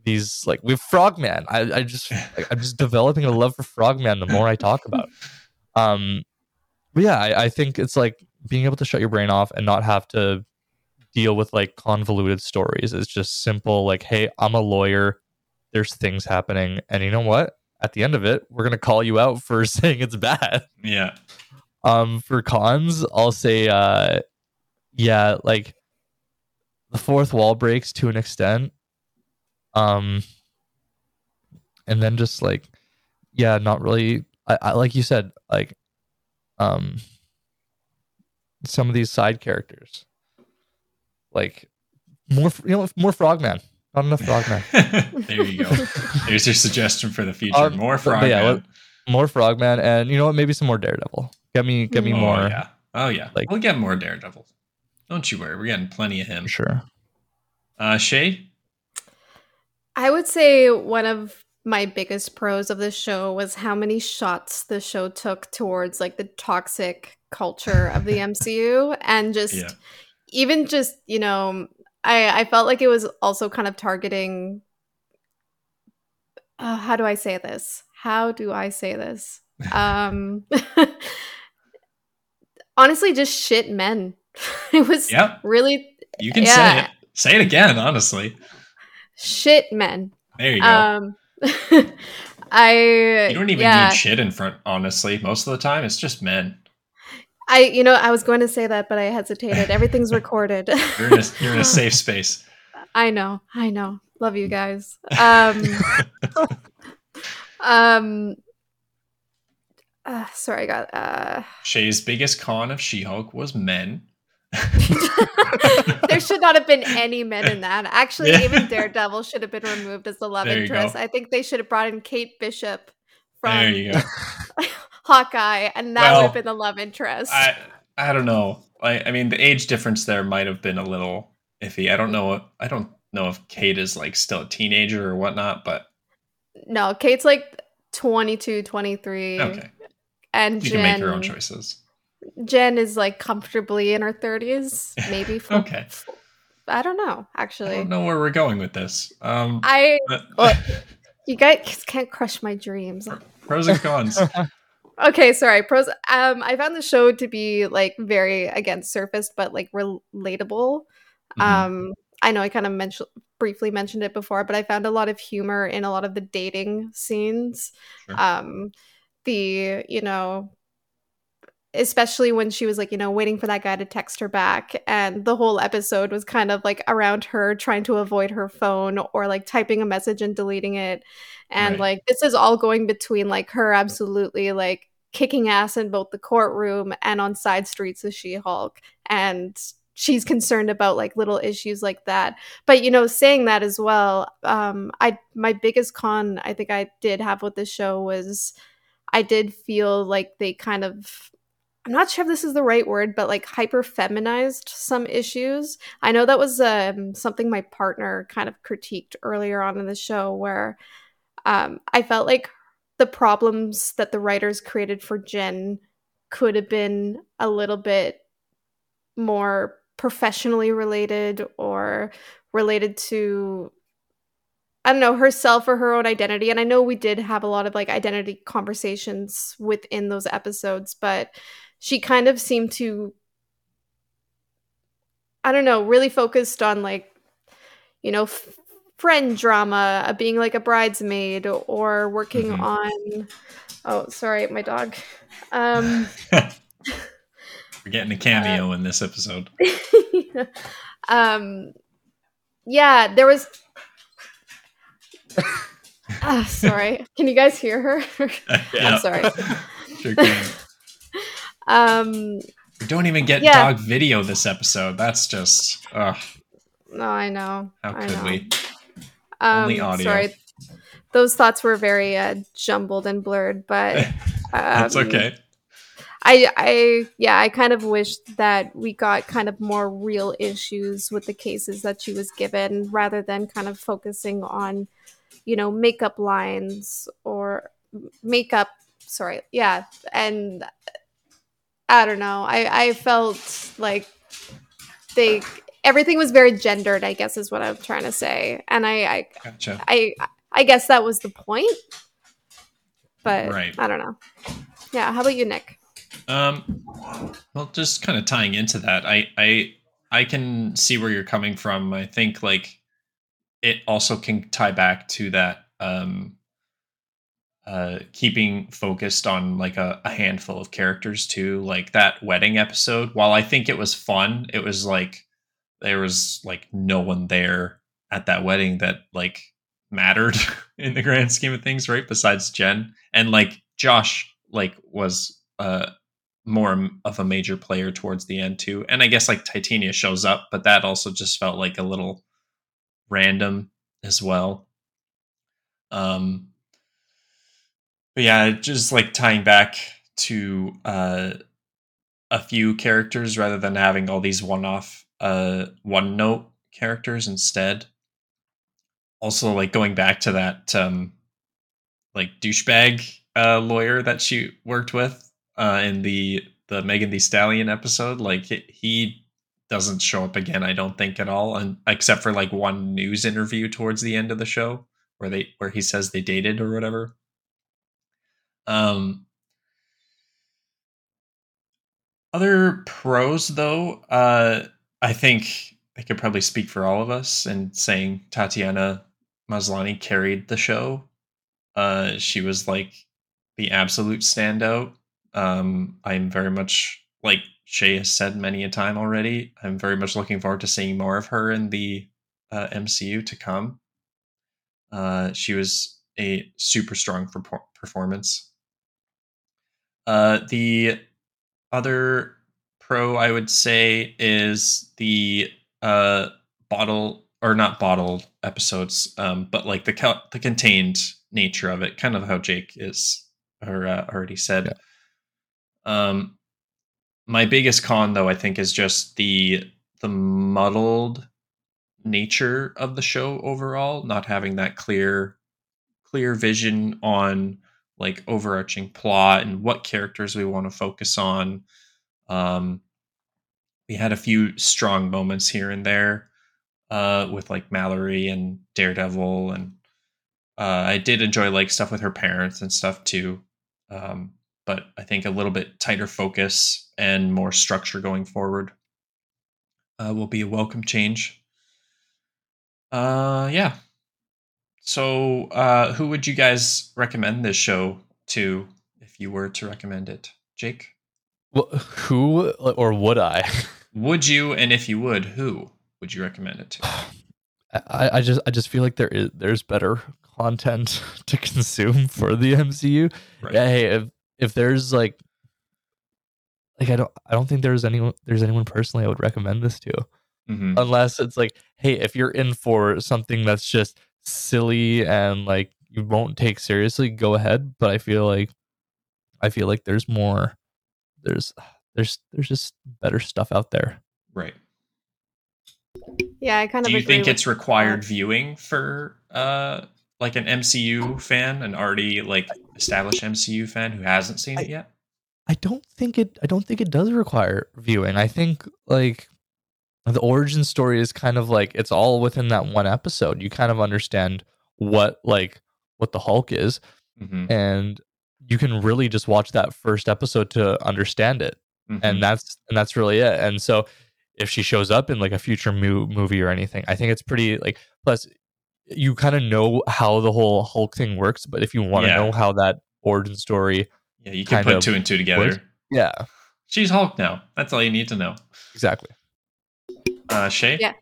these like we have Frogman. I I just I'm just developing a love for Frogman the more I talk about. it. Um, but yeah, I, I think it's like being able to shut your brain off and not have to deal with like convoluted stories. It's just simple like, hey, I'm a lawyer there's things happening and you know what at the end of it we're going to call you out for saying it's bad Yeah. um for cons i'll say uh yeah like the fourth wall breaks to an extent um and then just like yeah not really i, I like you said like um some of these side characters like more you know more frogman not enough frogman there you go. There's your suggestion for the future. Um, More frogman. yeah, more frogman and you know what maybe some more daredevil get me get me oh, more yeah. Oh yeah. like- we'll get more Daredevil. Don't you worry. We're getting plenty of him. sure Uh, Shay. I would say one of my biggest pros of this show was how many shots the show took towards like the toxic culture of the MCU and just Yeah. even just, you know, I I felt like it was also kind of targeting uh, how do I say this? How do I say this? Um honestly just shit men. it was Yep. really You can say it. Say it again. Honestly. Shit men. There you go. Um, I you don't even yeah, need shit in front. Honestly, most of the time it's just men. I you know I was going to say that, but I hesitated. Everything's recorded. You're in a, you're in a safe space. I know, I know. Love you guys. Um, um. Uh, sorry, I got. Uh, Shay's biggest con of She-Hulk was men. there should not have been any men in that. Actually, Yeah. even Daredevil should have been removed as the love interest. go. I think they should have brought in Kate Bishop from. Hawkeye, and that Well, would have been the love interest. I I don't know. I I mean the age difference there might have been a little iffy. I don't know. I don't know if Kate is like still a teenager or whatnot, but No, Kate's like 22, 23. okay, And you Jen, can make your own choices. Jen is like comfortably in her 30s, maybe. For, Okay. I don't know, actually. I don't know where we're going with this. Um, I, but- you guys can't crush my dreams. pros and cons. Okay, sorry. Pros. Um, I found the show to be like very again surfaced, but like relatable. Mhm. Um, I know I kind of mentioned briefly mentioned it before, but I found a lot of humor in a lot of the dating scenes. Sure. Um, the you know, especially when she was like you know waiting for that guy to text her back, and the whole episode was kind of like around her trying to avoid her phone or like typing a message and deleting it, and Right. like this is all going between like her absolutely like kicking ass in both the courtroom and on side streets of She-Hulk and she's concerned about like little issues like that. But you know, saying that as well, um I my biggest con I think I did have with this show was I did feel like they kind of I'm not sure if this is the right word, but like hyper feminized some issues. I know that was um, something my partner kind of critiqued earlier on in the show, where um, I felt like the problems that the writers created for Jen could have been a little bit more professionally related or related to I don't know herself or her own identity and I know we did have a lot of like identity conversations within those episodes but she kind of seemed to I don't know really focused on like you know, f- friend drama, uh, being like a bridesmaid, or working Mhm. on. Oh, sorry, my dog. Um, We're getting a cameo in this episode. um, yeah, there was. Ah, sorry. Can you guys hear her? Yeah. I'm sorry. Sure can. Um, We don't even get Yeah. dog video this episode. That's just ugh, no, I know. how could know. we? Um, Only audio. Sorry, those thoughts were very uh, jumbled and blurred, but That's um, okay. I, I, yeah, I kind of wished that we got kind of more real issues with the cases that she was given, rather than kind of focusing on, you know, makeup lines or makeup. Sorry, yeah, and I don't know. I, I felt like they everything was very gendered. I guess is what I'm trying to say, and I, I Gotcha. I I guess that was the point. But Right. I don't know. Yeah, how about you, Nick? Um, well, just kind of tying into that, I, I, I can see where you're coming from. I think like it also can tie back to that, um, uh, keeping focused on like a, a handful of characters too. Like that wedding episode. While I think it was fun, it was like there was like no one there at that wedding that like mattered in the grand scheme of things, right? Besides Jen and like Josh, like was uh more of a major player towards the end too. And I guess like Titania shows up, but that also just felt like a little random as well. Um but yeah, just like tying back to uh a few characters rather than having all these one-off uh one note characters instead. Also like going back to that um like douchebag uh lawyer that she worked with uh in the the Megan Thee Stallion episode like he doesn't show up again I don't think at all and except for like one news interview towards the end of the show where they where he says they dated or whatever um other pros though uh I think I could probably speak for all of us in saying Tatiana Maslany carried the show. Uh she was like the absolute standout. Um i'm very much like shay has said many a time already i'm very much looking forward to seeing more of her in the uh, mcu to come. Uh she was a super strong perfor- performance uh the other pro i would say is the uh bottle or not bottled episodes um but like the co- the contained nature of it kind of how jake is or uh, already said. Um my biggest con though i think is just the the muddled nature of the show overall not having that clear clear vision on like overarching plot and what characters we want to focus on. Um we had a few strong moments here and there uh with like mallory and daredevil and uh i did enjoy like stuff with her parents and stuff too um but i think a little bit tighter focus and more structure going forward uh, will be a welcome change. Uh yeah so uh who would you guys recommend this show to if you were to recommend it jake Well, who or would I? would you and if you would who would you recommend it to I, I just I just feel like there is there's better content to consume for the MCU. right Yeah, hey, if if there's like like I don't I don't think there's anyone there's anyone personally I would recommend this to. Mhm. Unless it's like, hey, if you're in for something that's just silly and like you won't take seriously, go ahead. But I feel like I feel like there's more there's there's there's just better stuff out there. right Yeah, I kind of do you think it's required that. viewing for uh like an MCU fan, an already like established MCU fan who hasn't seen it yet? I don't think it I don't think it does require viewing. I think like the origin story is kind of like it's all within that one episode. You kind of understand what like what the Hulk is Mm-hmm. and you can really just watch that first episode to understand it. Mm-hmm. And that's and that's really it. And so if she shows up in like a future mo- movie or anything. I think it's pretty like plus you kind of know how the whole Hulk thing works, but if you want to Yeah. know how that origin story, Yeah, you can put two and two together. would. yeah, She's Hulk now. That's all you need to know. exactly. Uh, Shay? Yeah.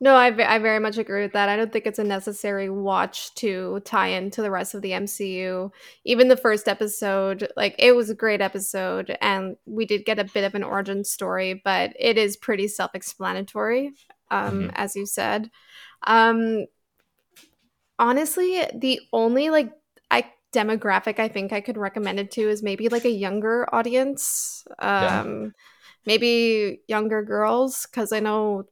No, I, I very much agree with that. I don't think it's a necessary watch to tie into the rest of the MCU. Even the first episode, like it was a great episode, and we did get a bit of an origin story, but it is pretty self-explanatory, um, Mhm. as you said. Um, honestly, the only like I demographic I think I could recommend it to is maybe like a younger audience. Yeah. Maybe younger girls because I know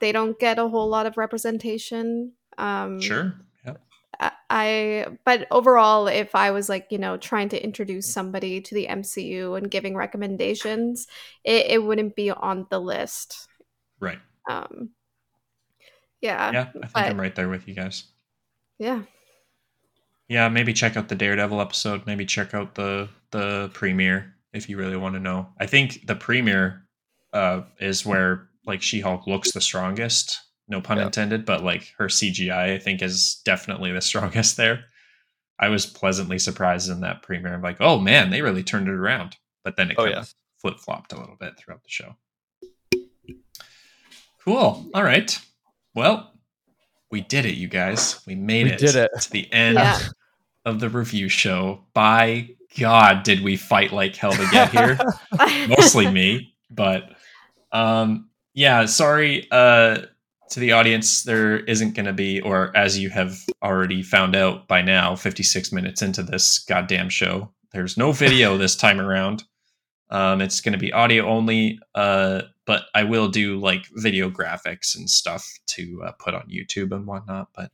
they don't get a whole lot of representation. Um, Sure. Yeah. I- I but overall, if I was like you know trying to introduce somebody to the MCU and giving recommendations, it, it wouldn't be on the list. Right. Um, yeah, Yeah, I think but- I'm right there with you guys. yeah. Yeah, maybe check out the Daredevil episode. Maybe check out the the premiere if you really want to know. I think the premiere uh, is where like She Hulk looks the strongest. No pun Yeah. intended, but like her CGI, I think is definitely the strongest there. I was pleasantly surprised in that premiere. I'm like, oh man, they really turned it around. But then it Oh, yeah. of flip flopped a little bit throughout the show. Cool. All right. Well, we did it, you guys. We made We it, did it. to the end Yeah. of the review show. By God, did we fight like hell to get here? Mostly me, but um, yeah. Sorry uh, to the audience. There isn't going to be, or as you have already found out by now, 56 minutes into this goddamn show, there's no video this time around. Um, it's going to be audio only, uh, but I will do like video graphics and stuff to uh, put on YouTube and whatnot. But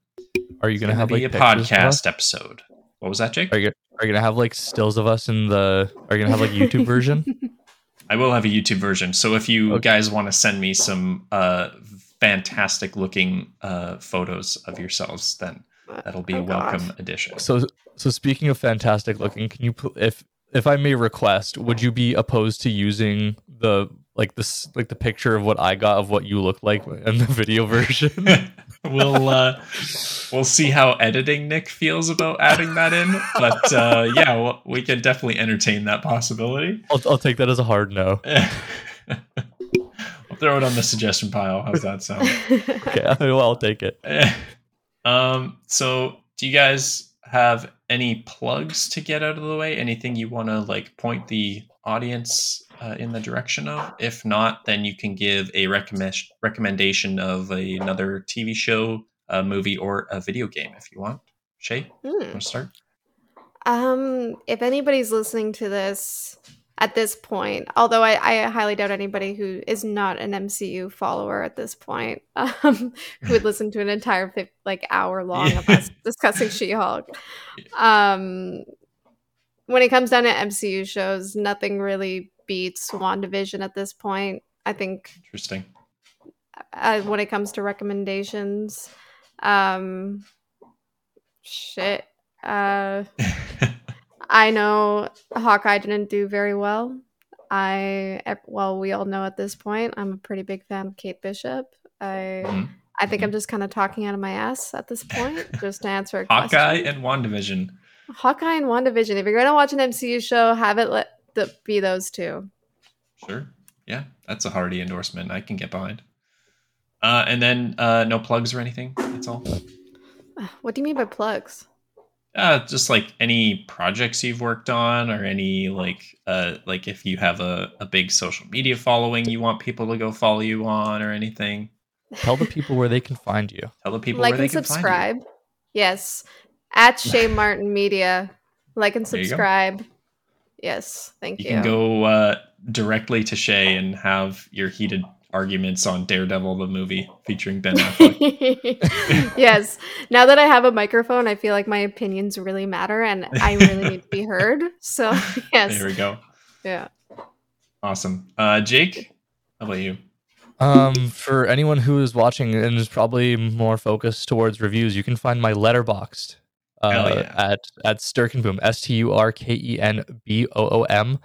Are you gonna going to have be like a pictures of podcast episode. What was that, Jake? Are you are you gonna have like stills of us in the? Are you gonna have like YouTube version? I will have a YouTube version. So if you Okay. guys want to send me some uh, fantastic looking uh, photos of yourselves, then that'll be Oh, a welcome God. addition. So so speaking of fantastic looking, can you if if I may request, would you be opposed to using the like this like the picture of what I got of what you look like in the video version? we'll uh, we'll see how editing Nick feels about adding that in, but uh, yeah, well, we can definitely entertain that possibility. I'll, I'll take that as a hard no. I'll throw it on the suggestion pile. How's that sound? Okay, well, I'll take it. um, so do you guys have any plugs to get out of the way? Anything you want to like point the audience uh, in the direction of? If not, then you can give a recommend recommendation of a- another TV show, a movie, or a video game if you want. Shay, Hmm. want to start? Um, if anybody's listening to this at this point, although I, I highly doubt anybody who is not an MCU follower at this point, um, who would listen to an entire like hour long of us discussing She-Hulk. Um, when it comes down to MCU shows, nothing really beats WandaVision at this point. I think Interesting. uh, when it comes to recommendations, um, shit. Uh, I know Hawkeye didn't do very well. I well, we all know at this point, I'm a pretty big fan of Kate Bishop. I Mhm. I think I'm Mhm. just kind of talking out of my ass at this point, just to answer a question. Hawkeye question. and WandaVision. Hawkeye and WandaVision. If you're gonna watch an MCU show, have it let the, be those two. Sure. Yeah, that's a hearty endorsement. I can get behind. Uh, and then uh, no plugs or anything. That's all. What do you mean by plugs? Uh, just like any projects you've worked on, or any like uh, like if you have a, a big social media following you want people to go follow you on, or anything. Tell the people where they can find you. Tell the people like where they and can subscribe. Yes, at Shay Martin Media. Like and There you go. subscribe. Yes, thank you. you. You can go uh, directly to Shay and have your heated arguments on Daredevil the movie featuring Ben Affleck. yes. Now that I have a microphone, I feel like my opinions really matter and I really need to be heard. So, yes. there we go. Yeah. Awesome. Uh, Jake, how about you? Um, for anyone who is watching and is probably more focused towards reviews, you can find my Letterboxd uh, yeah. at at Sturkenboom, S T U R K E N B O O M.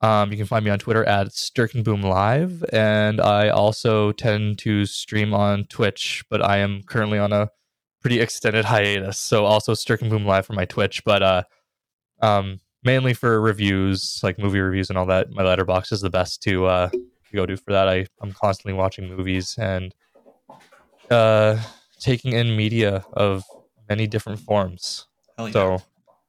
Um, you can find me on Twitter at Sturkenboom Live, and I also tend to stream on Twitch, but I am currently on a pretty extended hiatus. So also Sturkenboom Live for my Twitch, but uh, um, mainly for reviews, like movie reviews and all that. My letterbox is the best to uh, to go to for that. I I'm constantly watching movies and uh, taking in media of many different forms. Hell yeah. So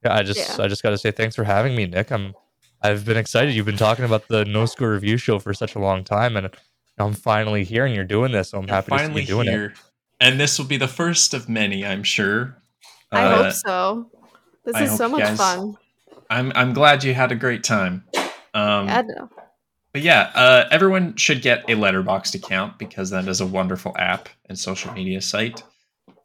yeah, I just Yeah. I just got to say thanks for having me, Nick. I'm I've been excited. You've been talking about the No Score Review Show for such a long time, and I'm finally here, and you're doing this. So I'm You're happy to see finally you doing it. And this will be the first of many, I'm sure. I Uh, hope so. This I is so much guys- fun. I'm I'm glad you had a great time. Um, Yeah, no. But yeah, uh, everyone should get a Letterboxd account because that is a wonderful app and social media site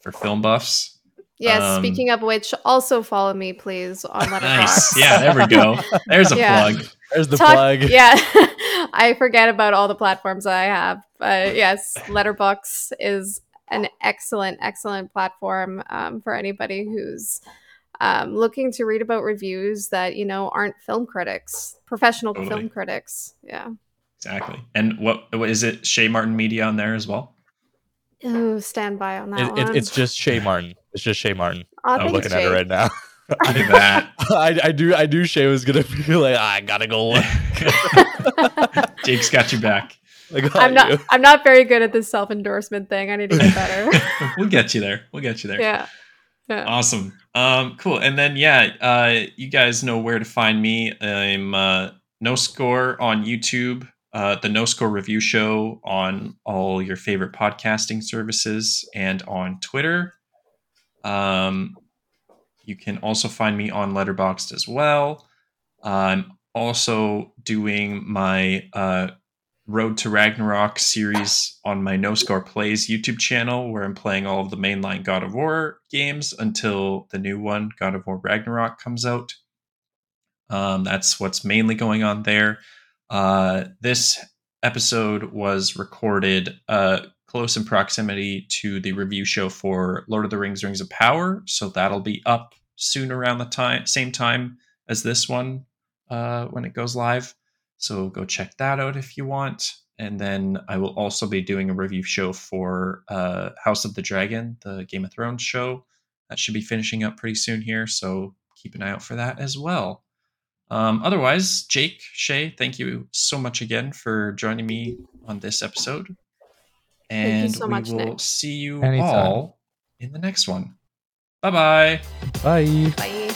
for film buffs. Yes, Um, speaking of which, also follow me, please, on Letterboxd. Nice. Yeah, there we go. There's a Yeah. plug. There's the Talk- plug. Yeah, I forget about all the platforms I have. But yes, Letterboxd is an excellent, excellent platform um, for anybody who's um, looking to read about reviews that you know aren't film critics, professional Totally. film critics. Yeah. Exactly. And what, what is it? Shay Martin Media on there as well. Ooh, stand by on that It, it, one. it's just Shay Martin. It's just Shay Martin. Aw, I'm thanks, looking at Jake. it right now. Look that. I, I do I do Shay was gonna be like "Ah, I gotta go. look." Jake's got your back. I got I'm not. you. I'm not very good at this self endorsement thing. I need to get better. we'll get you there. We'll get you there. yeah. Yeah. Awesome. Um, cool. And then yeah, uh, you guys know where to find me. I'm uh, No Score on YouTube, uh, the No Score Review Show on all your favorite podcasting services, and on Twitter. Um, you can also find me on Letterboxd as well. I'm also doing my uh, Road to Ragnarok series on my No Score Plays YouTube channel, where I'm playing all of the mainline God of War games until the new one, God of War Ragnarok, comes out. Um, that's what's mainly going on there. Uh, this episode was recorded uh, close in proximity to the review show for Lord of the Rings: Rings of Power, so that'll be up soon around the time, same time as this one uh, when it goes live. So go check that out if you want. And then I will also be doing a review show for uh, House of the Dragon, the Game of Thrones show. That should be finishing up pretty soon here. So keep an eye out for that as well. Um, otherwise, Jake, Shay, thank you so much again for joining me on this episode. you And so we much, will Nick. see you Anytime. all in the next one. Bye bye. Bye. Bye.